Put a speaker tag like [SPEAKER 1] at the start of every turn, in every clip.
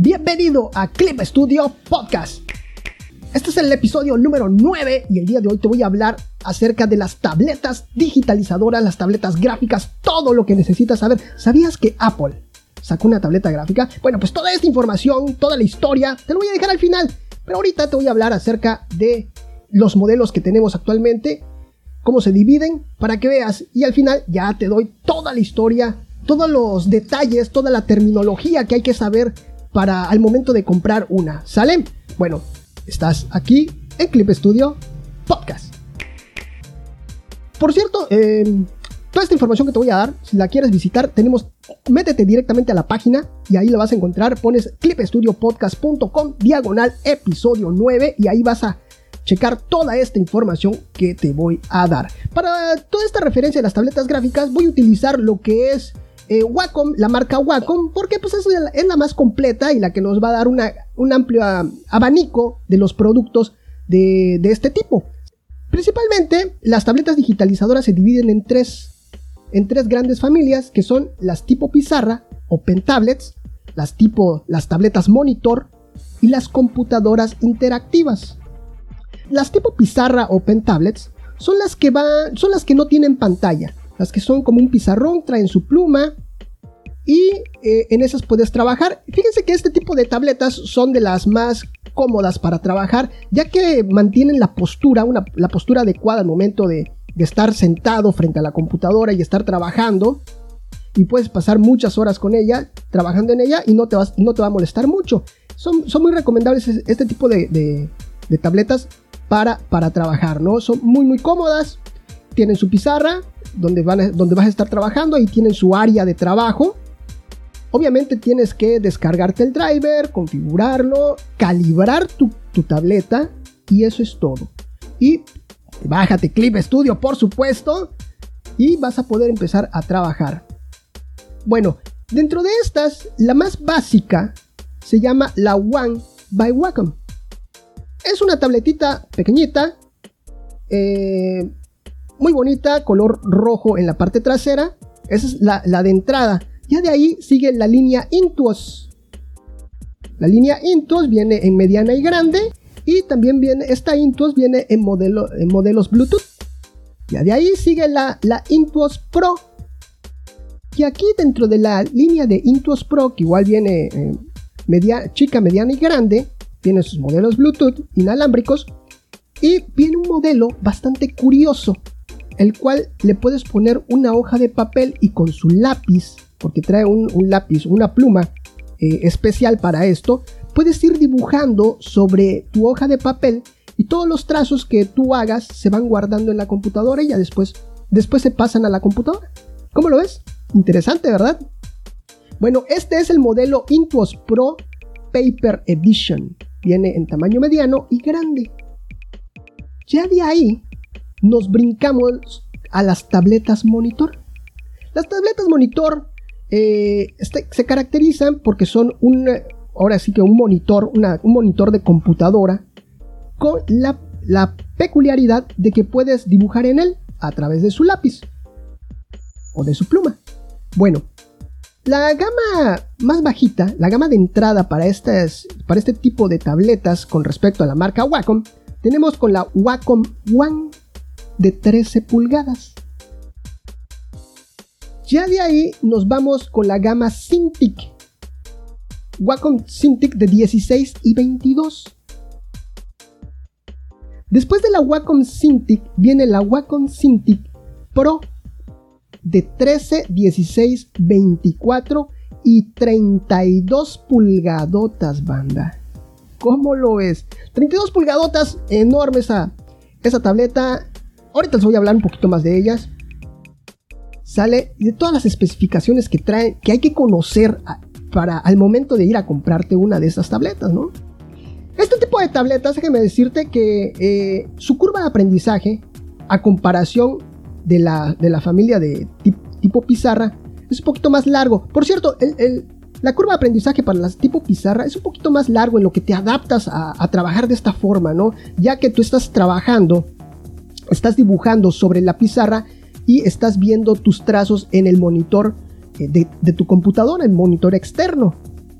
[SPEAKER 1] Bienvenido a Clip Studio Podcast. Este es el episodio número 9 y el día de hoy te voy a hablar acerca de las tabletas digitalizadoras, las tabletas gráficas, todo lo que necesitas saber. ¿Sabías que Apple sacó una tableta gráfica? Bueno, pues toda esta información, toda la historia, te lo voy a dejar al final. Pero ahorita te voy a hablar acerca de los modelos que tenemos actualmente, cómo se dividen, para que veas. Y al final ya te doy toda la historia, todos los detalles, toda la terminología que hay que saber para al momento de comprar una. ¿Sale? Bueno, estás aquí en Clip Studio Podcast. Por cierto, em, toda esta información que te voy a dar, si la quieres visitar, tenemos, métete directamente a la página y ahí la vas a encontrar. Pones clipstudiopodcast.com diagonal episodio 9 y ahí vas a checar toda esta información que te voy a dar. Para toda esta referencia de las tabletas gráficas voy a utilizar lo que es eh, Wacom, la marca Wacom, porque pues es la, más completa y la que nos va a dar un amplio abanico de los productos de, este tipo. Principalmente, las tabletas digitalizadoras se dividen en tres, en tres grandes familias, que son las tipo pizarra o tablets, las tipo las tabletas monitor y las computadoras interactivas. Las tipo pizarra o tablets son las que son las que no tienen pantalla, las que son como un pizarrón, traen su pluma y eh, en esas puedes trabajar. Fíjense que este tipo de tabletas son de las más cómodas para trabajar, ya que mantienen la postura, una, la postura adecuada al momento de, estar sentado frente a la computadora y estar trabajando. Y puedes pasar muchas horas con ella, trabajando en ella y no te, vas, no te va a molestar mucho. Son, son muy recomendables este tipo de, tabletas para, para trabajar, ¿no? Son muy, muy cómodas. Tienen su pizarra, donde, donde vas a estar trabajando, y tienen su área de trabajo. Obviamente tienes que descargarte el driver, configurarlo, calibrar tu, tableta y eso es todo. Y bájate Clip Studio, por supuesto, y vas a poder empezar a trabajar. Bueno, dentro de estas, la más básica se llama la One by Wacom. Es una tabletita pequeñita, eh, muy bonita, color rojo en la parte trasera. Esa es la, de entrada. Ya de ahí sigue la línea Intuos. La línea Intuos viene en mediana y grande. Y también viene, esta Intuos viene en, en modelos Bluetooth. Ya de ahí sigue la, la Intuos Pro. Y aquí dentro de la línea de Intuos Pro, que igual viene eh, media, chica, mediana y grande, tiene sus modelos Bluetooth inalámbricos. Y viene un modelo bastante curioso el cual le puedes poner una hoja de papel y con su lápiz, porque trae un, lápiz, una pluma eh, especial para esto, puedes ir dibujando sobre tu hoja de papel y todos los trazos que tú hagas se van guardando en la computadora y ya después, después se pasan a la computadora. ¿Cómo lo ves? Interesante, ¿verdad? Bueno, este es el modelo Intuos Pro Paper Edition. Viene en tamaño mediano y grande. Ya de ahí nos brincamos a las tabletas monitor. Las tabletas monitor eh, este, se caracterizan porque son un, ahora sí que un monitor, un monitor de computadora con la, peculiaridad de que puedes dibujar en él a través de su lápiz o de su pluma. Bueno, la gama más bajita, la gama de entrada para, para este tipo de tabletas con respecto a la marca Wacom, tenemos con la Wacom One de 13 pulgadas. Ya de ahí nos vamos con la gama Cintiq. Wacom Cintiq de 16 y 22. Después de la Wacom Cintiq viene la Wacom Cintiq Pro de 13, 16, 24 y 32 pulgadotas, banda. ¿Cómo lo ves? 32 pulgadotas, enorme esa, esa tableta. Ahorita les voy a hablar un poquito más de ellas. Sale de todas las especificaciones que traen, que hay que conocer para al momento de ir a comprarte una de esas tabletas, ¿no? Este tipo de tabletas, déjame decirte que eh, su curva de aprendizaje, a comparación de la, de la familia de tipo pizarra, es un poquito más largo. Por cierto, la curva de aprendizaje para las tipo pizarra es un poquito más largo en lo que te adaptas a, a, trabajar de esta forma, ¿no? Ya que tú estás trabajando estás dibujando sobre la pizarra y estás viendo tus trazos en el monitor eh, de, tu computadora, el monitor externo.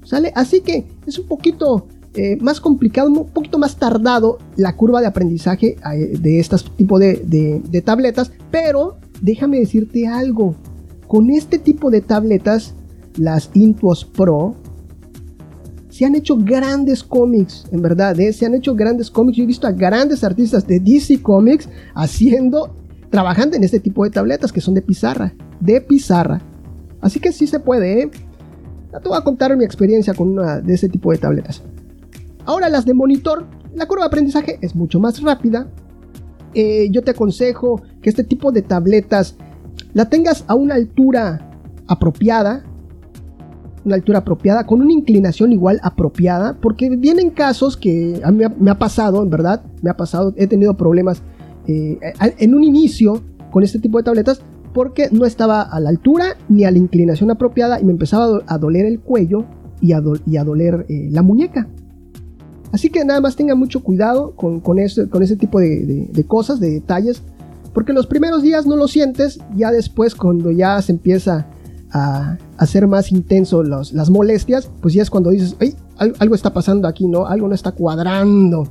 [SPEAKER 1] ¿Sale? Así que es un poquito eh, más complicado, un poquito más tardado la curva de aprendizaje eh, de este tipo de, de tabletas, pero déjame decirte algo, con este tipo de tabletas, las Intuos Pro, se han hecho grandes cómics, en verdad, ¿eh? se han hecho grandes cómics. Yo he visto a grandes artistas de DC Comics haciendo, trabajando en este tipo de tabletas que son de pizarra, de pizarra. Así que sí se puede, ¿eh? Te voy a contar mi experiencia con una de ese tipo de tabletas. Ahora las de monitor, la curva de aprendizaje es mucho más rápida. Eh, yo te aconsejo que este tipo de tabletas la tengas a una altura apropiada, una altura apropiada, con una inclinación igual apropiada, porque vienen casos que a mí me ha pasado, en verdad, me ha pasado, he tenido problemas eh, en un inicio con este tipo de tabletas, porque no estaba a la altura ni a la inclinación apropiada y me empezaba a doler el cuello y a, doler eh, la muñeca. Así que nada más tenga mucho cuidado con, con, ese, con ese tipo de, de, cosas, de detalles, porque los primeros días no lo sientes, ya después cuando ya se empieza a hacer más intenso las molestias, pues ya es cuando dices, Ay, algo está pasando aquí, ¿no? Algo no está cuadrando.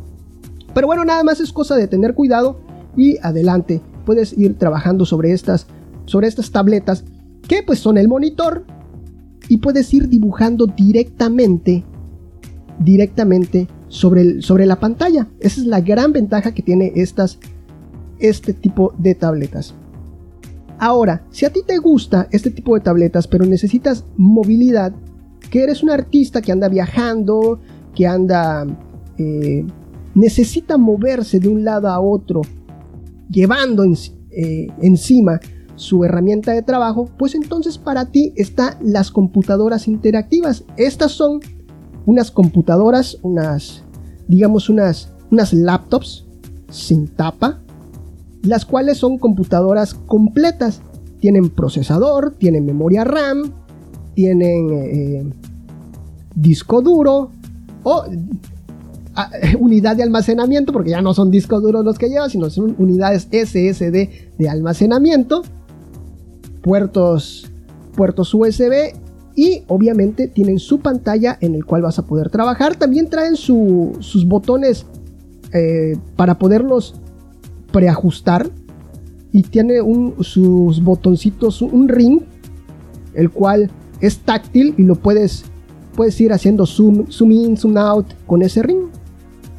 [SPEAKER 1] Pero bueno, nada más es cosa de tener cuidado y adelante. Puedes ir trabajando sobre estas, sobre estas tabletas que pues son el monitor y puedes ir dibujando directamente, directamente sobre, el, sobre la pantalla. Esa es la gran ventaja que tiene estas, este tipo de tabletas. Ahora, si a ti te gusta este tipo de tabletas, pero necesitas movilidad, que eres un artista que anda viajando, que anda... Eh, necesita moverse de un lado a otro, llevando eh, encima su herramienta de trabajo, pues entonces para ti están las computadoras interactivas. Estas son unas computadoras, unas, digamos, unas, unas laptops sin tapa, las cuales son computadoras completas. Tienen procesador, tienen memoria RAM, tienen eh, disco duro o unidad de almacenamiento, porque ya no son discos duros los que lleva, sino son unidades SSD de almacenamiento, puertos, puertos USB y obviamente tienen su pantalla en el cual vas a poder trabajar. También traen sus botones eh, para poderlos preajustar y tiene un, sus botoncitos, un ring, el cual es táctil y lo puedes, puedes ir haciendo zoom, zoom in, zoom out con ese ring.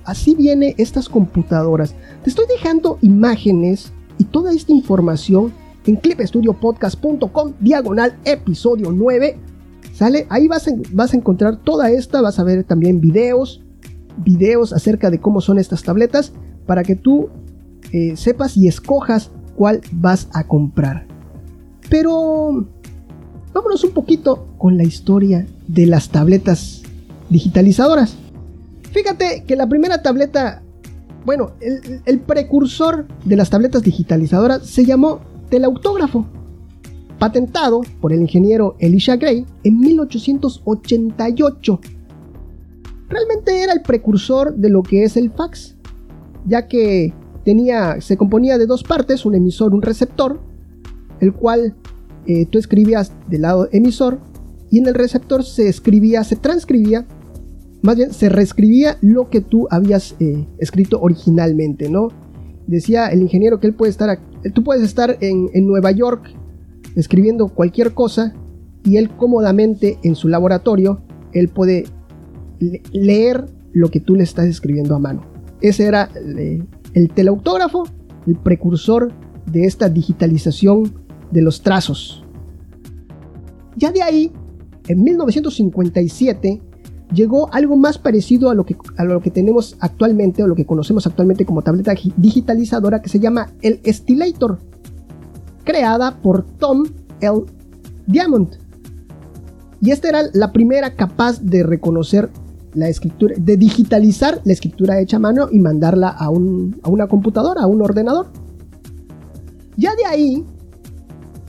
[SPEAKER 1] Así viene estas computadoras. Te estoy dejando imágenes y toda esta información en clipstudiopodcast.com diagonal episodio 9. ¿Sale? Ahí vas a, vas a encontrar toda esta, vas a ver también videos, videos acerca de cómo son estas tabletas para que tú eh, sepas y escojas cuál vas a comprar. Pero vámonos un poquito con la historia de las tabletas digitalizadoras. Fíjate que la primera tableta, bueno, el, precursor de las tabletas digitalizadoras se llamó teleautógrafo, patentado por el ingeniero Elisha Gray en 1888. Realmente era el precursor de lo que es el fax, ya que se componía de dos partes, un emisor, un receptor, el cual eh, tú escribías del lado emisor y en el receptor se escribía, se transcribía, más bien se reescribía lo que tú habías eh, escrito originalmente, ¿no? Decía el ingeniero que él puede estar, tú puedes estar en, en Nueva York escribiendo cualquier cosa y él cómodamente en su laboratorio, él puede leer lo que tú le estás escribiendo a mano. Ese era eh, el teleautógrafo, el precursor de esta digitalización de los trazos. Ya de ahí, en 1957, llegó algo más parecido a lo que, a lo que tenemos actualmente, o lo que conocemos actualmente como tableta digitalizadora, que se llama el Stilator, creada por Tom L. Diamond. Y esta era la primera capaz de reconocer la escritura, de digitalizar la escritura hecha a mano y mandarla a, una computadora, a un ordenador. Ya de ahí,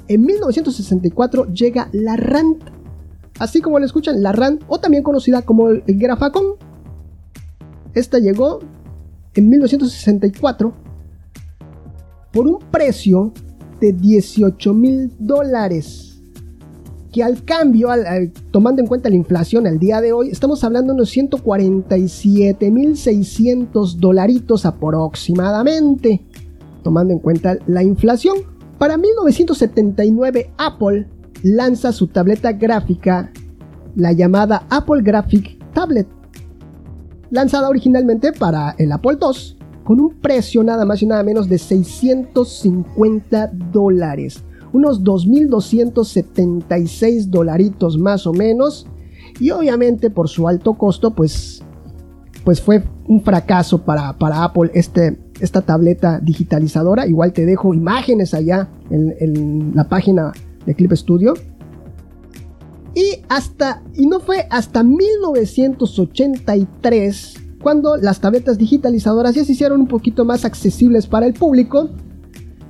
[SPEAKER 1] en 1964 llega la RAND, así como le escuchan, la RAND, o también conocida como el, grafacón. Esta llegó en 1964 por un precio de 18 mil dólares. Que al cambio, tomando en cuenta la inflación al día de hoy, estamos hablando de unos 147.600 dolaritos aproximadamente, tomando en cuenta la inflación. Para 1979 Apple lanza su tableta gráfica, la llamada Apple Graphic Tablet, lanzada originalmente para el Apple II, con un precio nada más y nada menos de 650 dólares unos 2.276 dolaritos más o menos. Y obviamente por su alto costo, pues, pues fue un fracaso para, para Apple este, esta tableta digitalizadora. Igual te dejo imágenes allá en, en la página de Clip Studio. Y hasta, y no fue hasta 1983 cuando las tabletas digitalizadoras ya se hicieron un poquito más accesibles para el público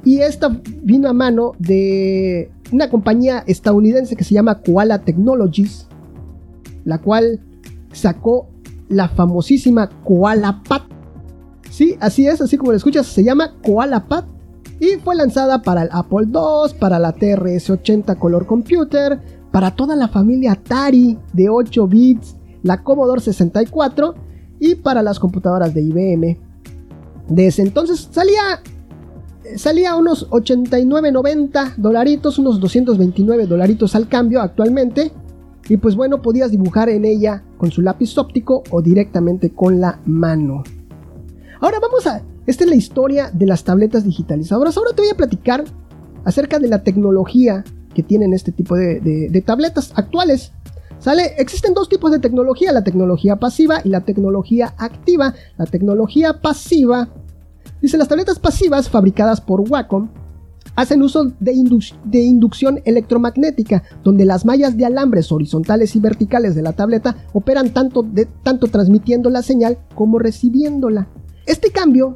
[SPEAKER 1] y esta vino a mano de una compañía estadounidense que se llama Koala Technologies, la cual sacó la famosísima Koala Pad. Sí, así es, así como lo escuchas, se llama Koala Pad y fue lanzada para el Apple II, para la TRS-80 Color Computer, para toda la familia Atari de 8 bits, la Commodore 64 y para las computadoras de IBM. Desde entonces salía salía unos 89.90 dolaritos, unos 229 dolaritos al cambio actualmente. Y pues bueno, podías dibujar en ella con su lápiz óptico o directamente con la mano. Ahora vamos a... Esta es la historia de las tabletas digitalizadoras. Ahora te voy a platicar acerca de la tecnología que tienen este tipo de, de tabletas actuales. ¿Sale? Existen dos tipos de tecnología, la tecnología pasiva y la tecnología activa. La tecnología pasiva Dice, las tabletas pasivas fabricadas por Wacom hacen uso de, inducción electromagnética, donde las mallas de alambres horizontales y verticales de la tableta operan tanto, transmitiendo la señal como recibiéndola. Este cambio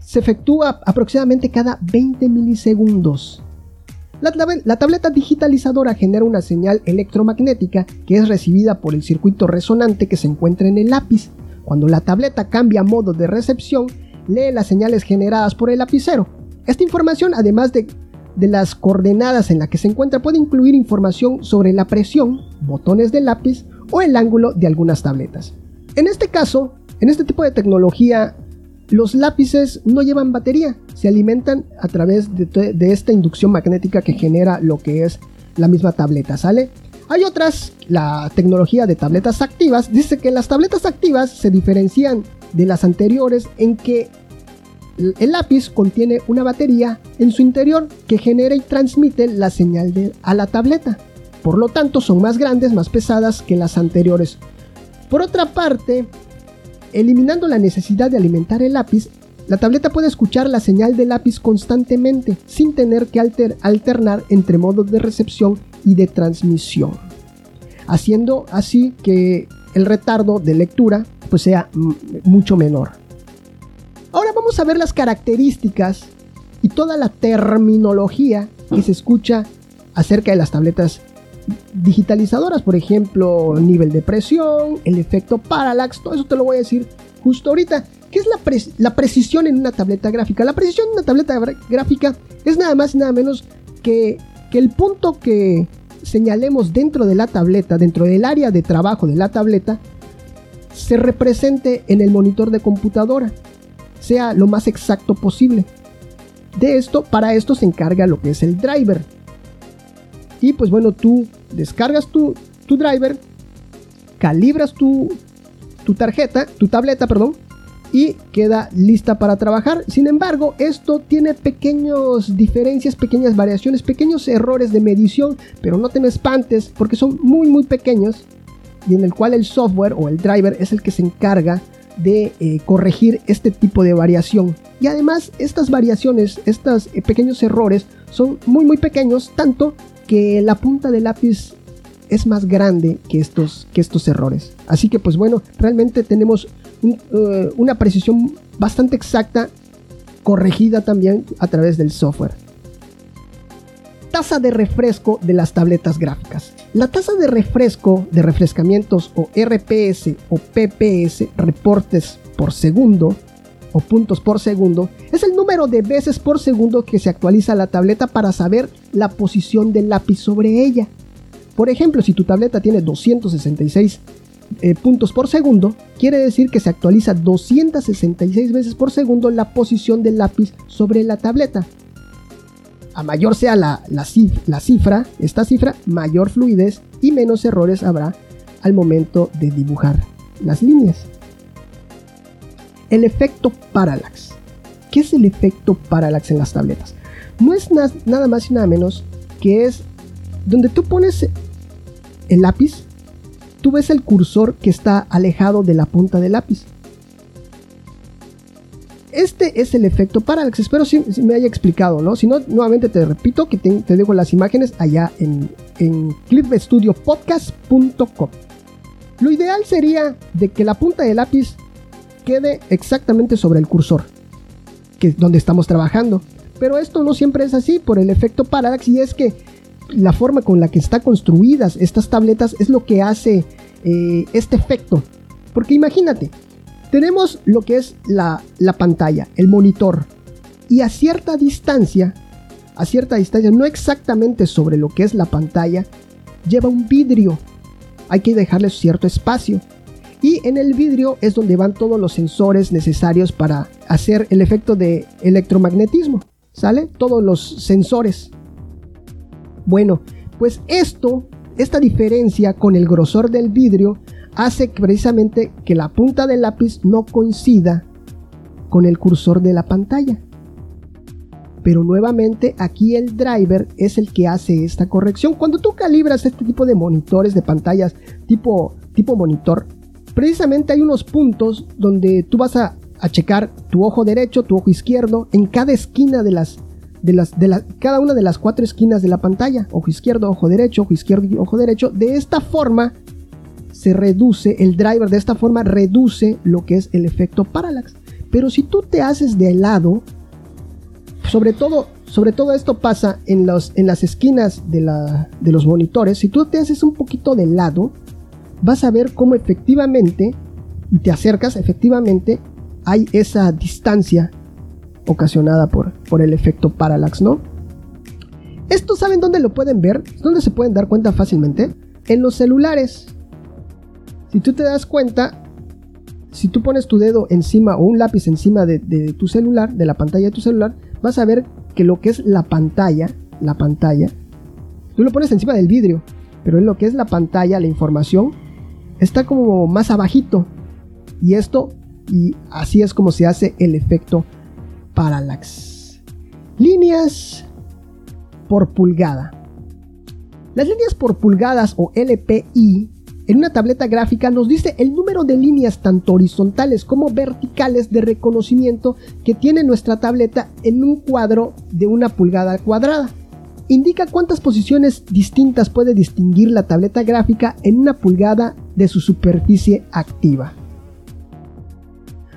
[SPEAKER 1] se efectúa aproximadamente cada 20 milisegundos. La, la, tableta digitalizadora genera una señal electromagnética que es recibida por el circuito resonante que se encuentra en el lápiz. Cuando la tableta cambia modo de recepción, lee las señales generadas por el lapicero. Esta información, además de, las coordenadas en las que se encuentra, puede incluir información sobre la presión, botones del lápiz o el ángulo de algunas tabletas. En este caso, en este tipo de tecnología, los lápices no llevan batería, se alimentan a través de, de, esta inducción magnética que genera lo que es la misma tableta, ¿sale? Hay otras, la tecnología de tabletas activas, dice que las tabletas activas se diferencian de las anteriores en que el lápiz contiene una batería en su interior que genera y transmite la señal a la tableta. Por lo tanto, son más grandes, más pesadas que las anteriores. Por otra parte, eliminando la necesidad de alimentar el lápiz, la tableta puede escuchar la señal de lápiz constantemente, sin tener que alternar entre modos de recepción y de transmisión, haciendo así que el retardo de lectura pues sea mucho menor. Ahora vamos a ver las características y toda la terminología que se escucha acerca de las tabletas digitalizadoras, por ejemplo, nivel de presión, el efecto parallax, todo eso te lo voy a decir justo ahorita. ¿Qué es la, la precisión en una tableta gráfica? La precisión en una tableta gráfica es nada más y nada menos que, que el punto que señalemos dentro de la tableta, dentro del área de trabajo de la tableta, se represente en el monitor de computadora, sea lo más exacto posible. De esto, para esto se encarga lo que es el driver. Y pues bueno, tú descargas tu, tu driver, calibras tu, tu tarjeta, tu tableta, perdón, y queda lista para trabajar. Sin embargo, esto tiene pequeñas diferencias, pequeñas variaciones, pequeños errores de medición, pero no te me espantes porque son muy muy pequeños y en el cual el software o el driver es el que se encarga de eh, corregir este tipo de variación. Y además estas variaciones, estos eh, pequeños errores son muy muy pequeños, tanto que la punta del lápiz es más grande que estos, que estos errores. Así que pues bueno, realmente tenemos eh, una precisión bastante exacta, corregida también a través del software tasa de refresco de las tabletas gráficas. La tasa de refresco de refrescamientos o RPS o PPS, reportes por segundo o puntos por segundo, es el número de veces por segundo que se actualiza la tableta para saber la posición del lápiz sobre ella. Por ejemplo, si tu tableta tiene 266 eh, puntos por segundo, quiere decir que se actualiza 266 veces por segundo la posición del lápiz sobre la tableta. A mayor sea la, la, la cifra, esta cifra, mayor fluidez y menos errores habrá al momento de dibujar las líneas. El efecto parallax. ¿Qué es el efecto parallax en las tabletas? No es nada más y nada menos que es donde tú pones el lápiz, tú ves el cursor que está alejado de la punta del lápiz. Este es el efecto parallax. Espero si, me haya explicado, ¿no? Si no, nuevamente te repito que te, dejo las imágenes allá en, en clipstudiopodcast.com. Lo ideal sería de que la punta del lápiz quede exactamente sobre el cursor, que es donde estamos trabajando. Pero esto no siempre es así por el efecto parallax y es que la forma con la que están construidas estas tabletas es lo que hace eh, este efecto. Porque imagínate, tenemos lo que es la, la pantalla, el monitor, y a cierta distancia, a cierta distancia, no exactamente sobre lo que es la pantalla, lleva un vidrio. Hay que dejarle cierto espacio. Y en el vidrio es donde van todos los sensores necesarios para hacer el efecto de electromagnetismo. ¿Sale? Todos los sensores. Bueno, pues esto, esta diferencia con el grosor del vidrio hace precisamente que la punta del lápiz no coincida con el cursor de la pantalla. Pero nuevamente aquí el driver es el que hace esta corrección. Cuando tú calibras este tipo de monitores de pantallas tipo, tipo monitor, precisamente hay unos puntos donde tú vas a, a checar tu ojo derecho, tu ojo izquierdo, en cada esquina de las de las, de la, cada una de las cuatro esquinas de la pantalla, ojo izquierdo, ojo derecho, ojo izquierdo ojo derecho. De esta forma se reduce, el driver de esta forma reduce lo que es el efecto parallax. Pero si tú te haces de lado, sobre todo, sobre todo esto pasa en, los, en las esquinas de, la, de los monitores, si tú te haces un poquito de lado, vas a ver cómo efectivamente, y te acercas, efectivamente, hay esa distancia ocasionada por, por el efecto parallax, ¿no? Esto, ¿saben dónde lo pueden ver? ¿Dónde se pueden dar cuenta fácilmente? En los celulares. Si tú te das cuenta, si tú pones tu dedo encima o un lápiz encima de, tu celular, de la pantalla de tu celular, vas a ver que lo que es la pantalla, la pantalla, tú lo pones encima del vidrio, pero en lo que es la pantalla, la información, está como más abajito. Y esto, y así es como se hace el efecto parallax. Líneas por pulgada. Las líneas por pulgadas o LPI en una tableta gráfica nos dice el número de líneas tanto horizontales como verticales de reconocimiento que tiene nuestra tableta en un cuadro de una pulgada cuadrada. Indica cuántas posiciones distintas puede distinguir la tableta gráfica en una pulgada de su superficie activa.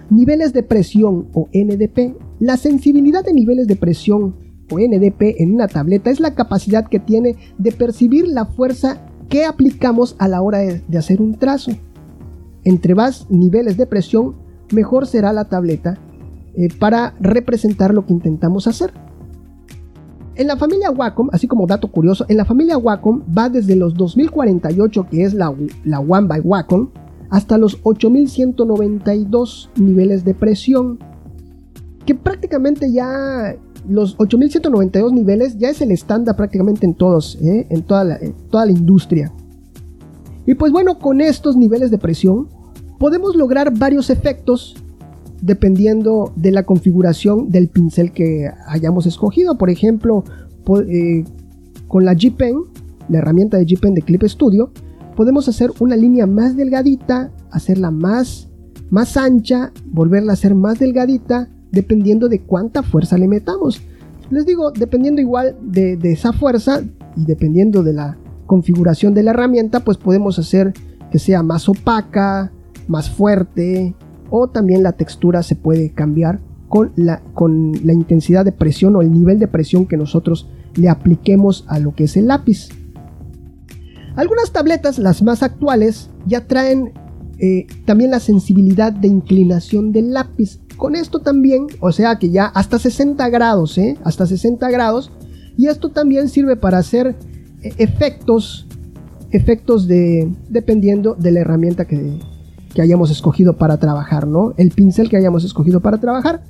[SPEAKER 1] Niveles de presión o NDP la sensibilidad de niveles de presión o NDP en una tableta es la capacidad que tiene de percibir la fuerza que aplicamos a la hora de, hacer un trazo. Entre más niveles de presión, mejor será la tableta eh, para representar lo que intentamos hacer. En la familia Wacom, así como dato curioso, en la familia Wacom va desde los 2048, que es la, la One by Wacom, hasta los 8192 niveles de presión que prácticamente ya los 8192 niveles ya es el estándar prácticamente en todos, ¿eh? en, toda la, toda la industria. Y pues bueno, con estos niveles de presión podemos lograr varios efectos dependiendo de la configuración del pincel que hayamos escogido. Por ejemplo, eh, con la G Pen, la herramienta de G Pen de Clip Studio, podemos hacer una línea más delgadita, hacerla más, más ancha, volverla a hacer más delgadita dependiendo de cuánta fuerza le metamos. Les digo, dependiendo igual de, esa fuerza y dependiendo de la configuración de la herramienta, pues podemos hacer que sea más opaca, más fuerte o también la textura se puede cambiar con la, con la intensidad de presión o el nivel de presión que nosotros le apliquemos a lo que es el lápiz. Algunas tabletas, las más actuales, ya traen eh, también la sensibilidad de inclinación del lápiz. Con esto también, o sea que ya hasta 60 grados, ¿eh? Hasta 60 grados. Y esto también sirve para hacer eh, efectos efectos de dependiendo de la herramienta que, que hayamos escogido para trabajar, ¿no? El pincel que hayamos escogido para trabajar.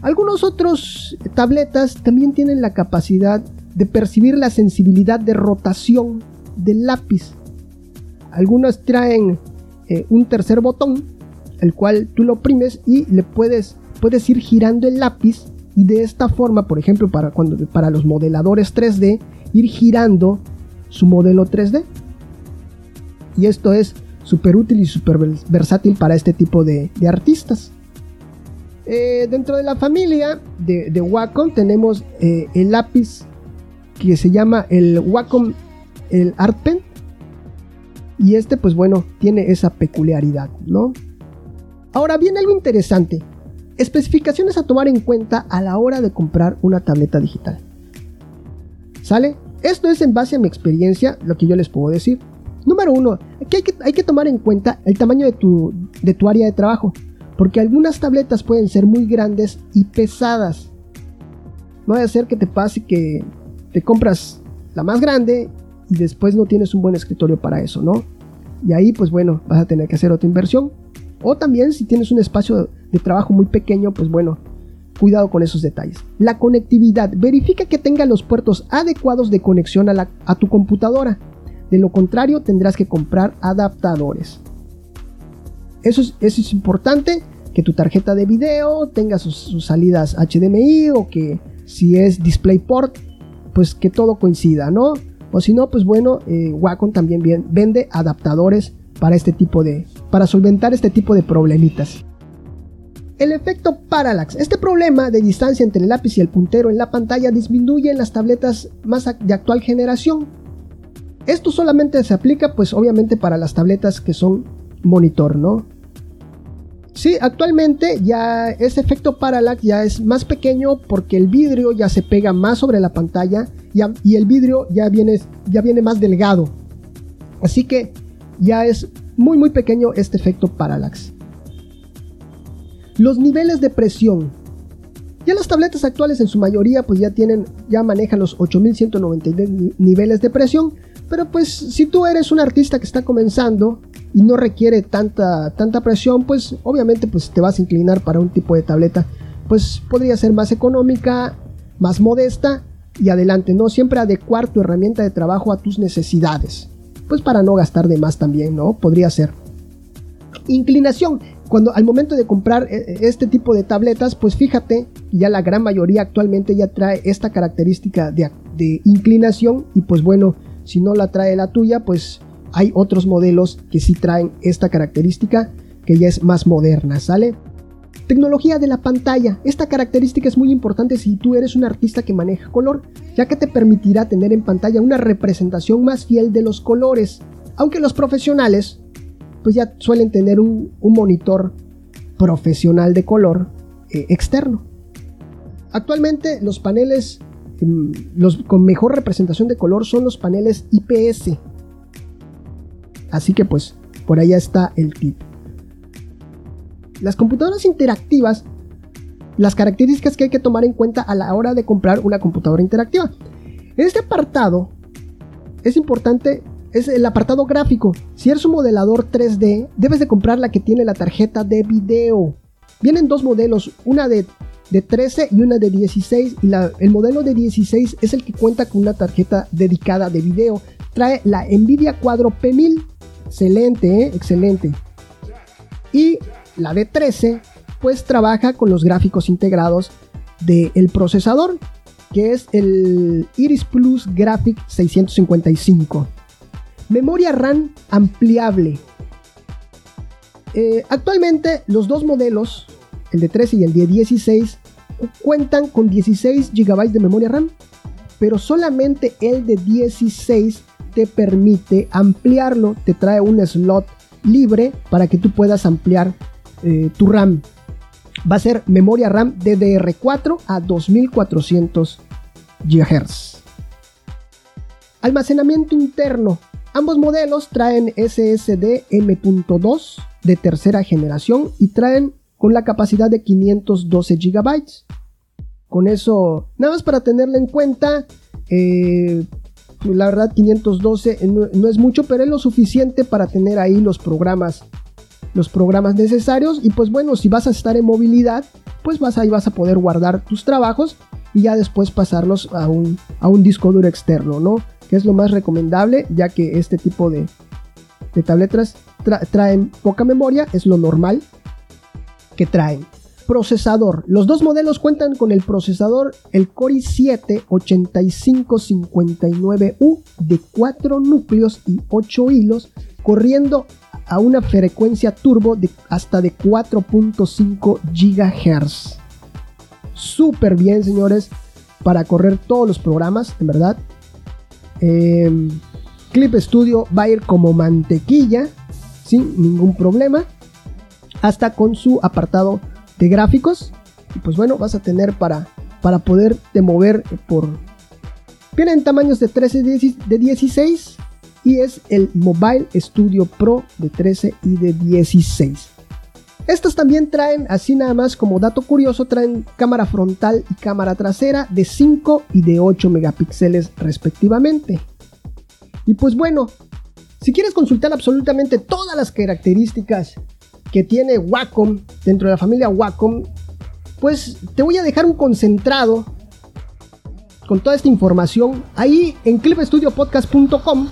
[SPEAKER 1] Algunos otros tabletas también tienen la capacidad de percibir la sensibilidad de rotación del lápiz. Algunas traen eh, un tercer botón, el cual tú lo oprimes y le puedes, puedes ir girando el lápiz y de esta forma, por ejemplo, para, cuando, para los modeladores 3D, ir girando su modelo 3D. Y esto es súper útil y súper versátil para este tipo de, artistas. Eh, dentro de la familia de, Wacom tenemos eh, el lápiz que se llama el Wacom el Art Pen. Y este, pues bueno, tiene esa peculiaridad, ¿no? Ahora viene algo interesante. Especificaciones a tomar en cuenta a la hora de comprar una tableta digital. ¿Sale? Esto es en base a mi experiencia, lo que yo les puedo decir. Número uno, que hay, que hay que tomar en cuenta el tamaño de tu, de tu área de trabajo, porque algunas tabletas pueden ser muy grandes y pesadas. No a ser que te pase que te compras la más grande y después no tienes un buen escritorio para eso, ¿no? Y ahí pues bueno, vas a tener que hacer otra inversión. O también si tienes un espacio de trabajo muy pequeño, pues bueno, cuidado con esos detalles. La conectividad. Verifica que tenga los puertos adecuados de conexión a, a tu computadora. De lo contrario, tendrás que comprar adaptadores. Eso es, eso es importante, que tu tarjeta de video tenga sus, sus, salidas HDMI o que si es DisplayPort, pues que todo coincida, ¿no? O si no, pues bueno, eh, Wacom también vende adaptadores para este tipo de, para solventar este tipo de problemitas. El efecto parallax. Este problema de distancia entre el lápiz y el puntero en la pantalla disminuye en las tabletas más de actual generación. Esto solamente se aplica pues obviamente para las tabletas que son monitor, ¿no? Sí, actualmente ya ese efecto parallax ya es más pequeño porque el vidrio ya se pega más sobre la pantalla y, el vidrio ya viene, ya viene más delgado. Así que ya es muy muy pequeño este efecto parallax. Los niveles de presión. Ya las tabletas actuales en su mayoría pues ya tienen, ya manejan los 8192 niveles de presión. Pero pues si tú eres un artista que está comenzando y no requiere tanta, tanta presión, pues obviamente pues te vas a inclinar para un tipo de tableta. Pues podría ser más económica, más modesta y adelante, ¿no? Siempre adecuar tu herramienta de trabajo a tus necesidades. Pues para no gastar de más también, ¿no? Podría ser. Inclinación. Cuando al momento de comprar eh, eh, este tipo de tabletas, pues fíjate, ya la gran mayoría actualmente ya trae esta característica de, de inclinación y pues bueno, si no la trae la tuya, pues hay otros modelos que sí traen esta característica que ya es más moderna, ¿sale? Tecnología de la pantalla. Esta característica es muy importante si tú eres un artista que maneja color, ya que te permitirá tener en pantalla una representación más fiel de los colores. Aunque los profesionales, pues ya suelen tener un, monitor profesional de color eh, externo. Actualmente los paneles mm, con mejor representación de color son los paneles IPS. Así que pues por allá está el tip. Las computadoras interactivas, las características que hay que tomar en cuenta a la hora de comprar una computadora interactiva. En este apartado es importante, es el apartado gráfico. Si eres un modelador 3D, debes de comprar la que tiene la tarjeta de video. Vienen dos modelos, una de, de 13 y una de 16 y el modelo de 16 es el que cuenta con una tarjeta dedicada de video. Trae la Nvidia Quadro P1000. Excelente, ¿eh? excelente. Y la D13 pues trabaja con los gráficos integrados del procesador, que es el Iris Plus Graphic 655. Memoria RAM ampliable. Eh, actualmente los dos modelos, el de 13 y el de 16, cuentan con 16 GB de memoria RAM, pero solamente el de 16 te permite ampliarlo, te trae un slot libre para que tú puedas ampliar eh, tu RAM. Va a ser memoria RAM DDR4 a 2400 GHz. Almacenamiento interno. Ambos modelos traen SSD M.2 de tercera generación y traen con la capacidad de 512 GB. Con eso, nada más para tenerlo en cuenta, eh, La verdad 512 no, no es mucho, pero es lo suficiente para tener ahí los programas los programas necesarios y pues bueno, si vas a estar en movilidad, pues vas ahí vas a poder guardar tus trabajos y ya después pasarlos a un, a un disco duro externo, ¿no? Que es lo más recomendable, ya que este tipo de, de tabletas traen poca memoria, es lo normal que traen. Procesador. Los dos modelos cuentan con el procesador el Core i7 8559U de 4 núcleos y 8 hilos corriendo a una frecuencia turbo de hasta de 4.5 GHz. Súper bien, señores, para correr todos los programas, en verdad. Em, Clip Studio va a ir como mantequilla, sin ningún problema, hasta con su apartado de gráficos. Y pues bueno, vas a tener para, para poderte mover por... Vienen tamaños de 13 de 16 y es el Mobile Studio Pro de 13 y de 16. Estos también traen, así nada más como dato curioso, traen cámara frontal y cámara trasera de 5 y de 8 megapíxeles respectivamente. Y pues bueno, si quieres consultar absolutamente todas las características que tiene Wacom dentro de la familia Wacom, pues te voy a dejar un concentrado con toda esta información ahí en clipstudiopodcast.com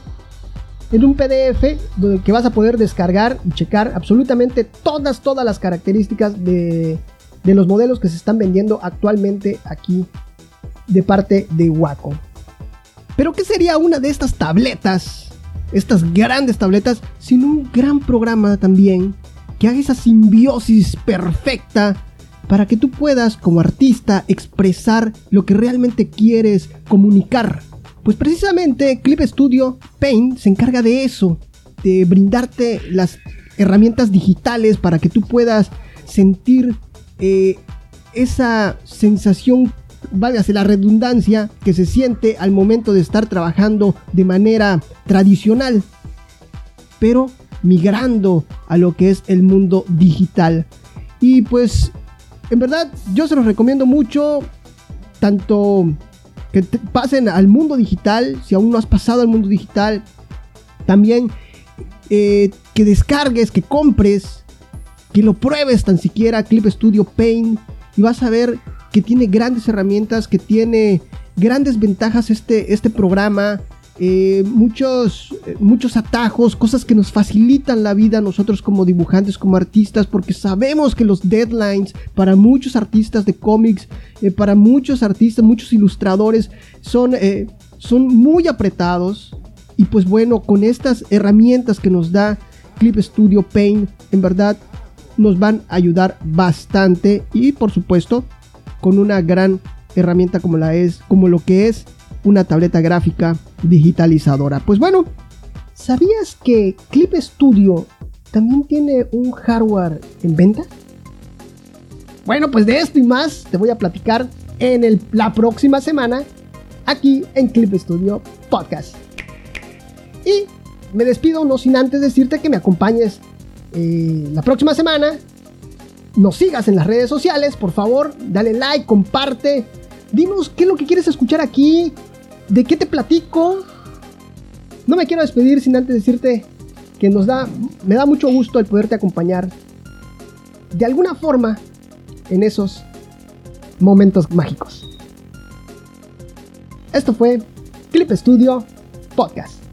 [SPEAKER 1] en un PDF donde que vas a poder descargar y checar absolutamente todas, todas las características de, de los modelos que se están vendiendo actualmente aquí de parte de Wacom. Pero ¿qué sería una de estas tabletas, estas grandes tabletas, sin un gran programa también que haga esa simbiosis perfecta para que tú puedas como artista expresar lo que realmente quieres comunicar. Pues precisamente Clip Studio Paint se encarga de eso, de brindarte las herramientas digitales para que tú puedas sentir eh, esa sensación, válgase la redundancia, que se siente al momento de estar trabajando de manera tradicional, pero migrando a lo que es el mundo digital. Y pues, en verdad, yo se los recomiendo mucho, tanto que pasen al mundo digital, si aún no has pasado al mundo digital, también eh, que descargues, que compres, que lo pruebes tan siquiera Clip Studio Paint y vas a ver que tiene grandes herramientas, que tiene grandes ventajas este, este programa, eh, muchos, eh, muchos atajos, cosas que nos facilitan la vida nosotros como dibujantes, como artistas, porque sabemos que los deadlines para muchos artistas de cómics, eh, para muchos artistas, muchos ilustradores, son, son muy apretados. Y pues bueno, con estas herramientas que nos da Clip Studio Paint, en verdad nos van a ayudar bastante y por supuesto con una gran herramienta como la es como lo que es una tableta gráfica digitalizadora. Pues bueno, ¿sabías que Clip Studio también tiene un hardware en venta? Bueno, pues de esto y más te voy a platicar en la próxima semana aquí en Clip Studio Podcast. Y me despido no sin antes decirte que me acompañes eh, la próxima semana. Nos sigas en las redes sociales, por favor, dale like, comparte. Dinos qué es lo que quieres escuchar aquí, ¿De qué te platico? No me quiero despedir sin antes decirte que nos da, me da mucho gusto el poderte acompañar de alguna forma en esos momentos mágicos. Esto fue Clip Studio Podcast.